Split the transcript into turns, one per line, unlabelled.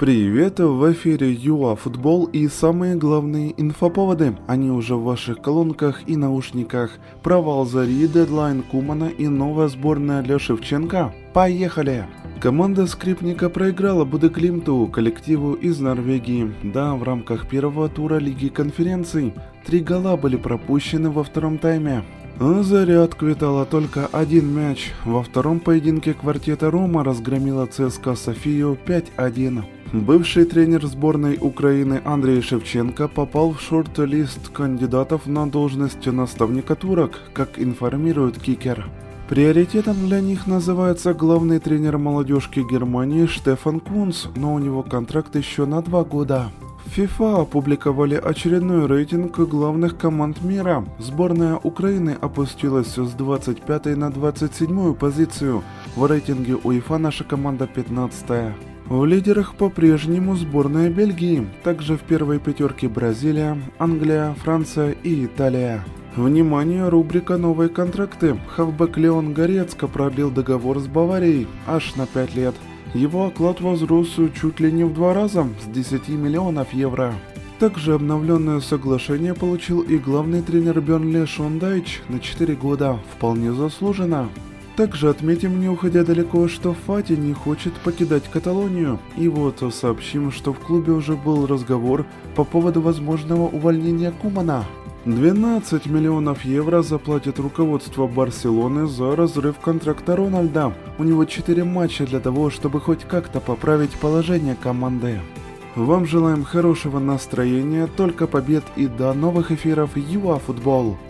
Привет, в эфире ЮА Футбол и самые главные инфоповоды. Они уже в ваших колонках и наушниках. Провал Зари, дедлайн Кумана и новая сборная для Шевченко. Поехали! Команда Скрипника проиграла Будеклимту, коллективу из Норвегии. Да, в рамках первого тура Лиги конференций. Три гола были пропущены во втором тайме. Заря отквитала только один мяч. Во втором поединке квартета Рома разгромила ЦСКА Софию 5-1. Бывший тренер сборной Украины Андрей Шевченко попал в шорт-лист кандидатов на должность наставника турок, как информирует Кикер. Приоритетом для них называется главный тренер молодежки Германии Штефан Кунц, но у него контракт еще на два года. FIFA опубликовали очередной рейтинг главных команд мира. Сборная Украины опустилась с 25 на 27 позицию. В рейтинге УЕФА наша команда 15 -я. В лидерах по-прежнему сборная Бельгии, также в первой пятерке Бразилия, Англия, Франция и Италия. Внимание, рубрика «Новые контракты». Хавбек Леон Горецко продлил договор с Баварией аж на 5 лет. Его оклад возрос чуть ли не в два раза, с 10 миллионов евро. Также обновленное соглашение получил и главный тренер Бернли Шон Дайч на 4 года, вполне заслуженно. Также отметим, не уходя далеко, что Фати не хочет покидать Каталонию. И вот сообщим, что в клубе уже был разговор по поводу возможного увольнения Кумана. 12 миллионов евро заплатит руководство Барселоны за разрыв контракта Рональда. У него 4 матча для того, чтобы хоть как-то поправить положение команды. Вам желаем хорошего настроения, только побед и до новых эфиров ЮАФутбол. Футбол.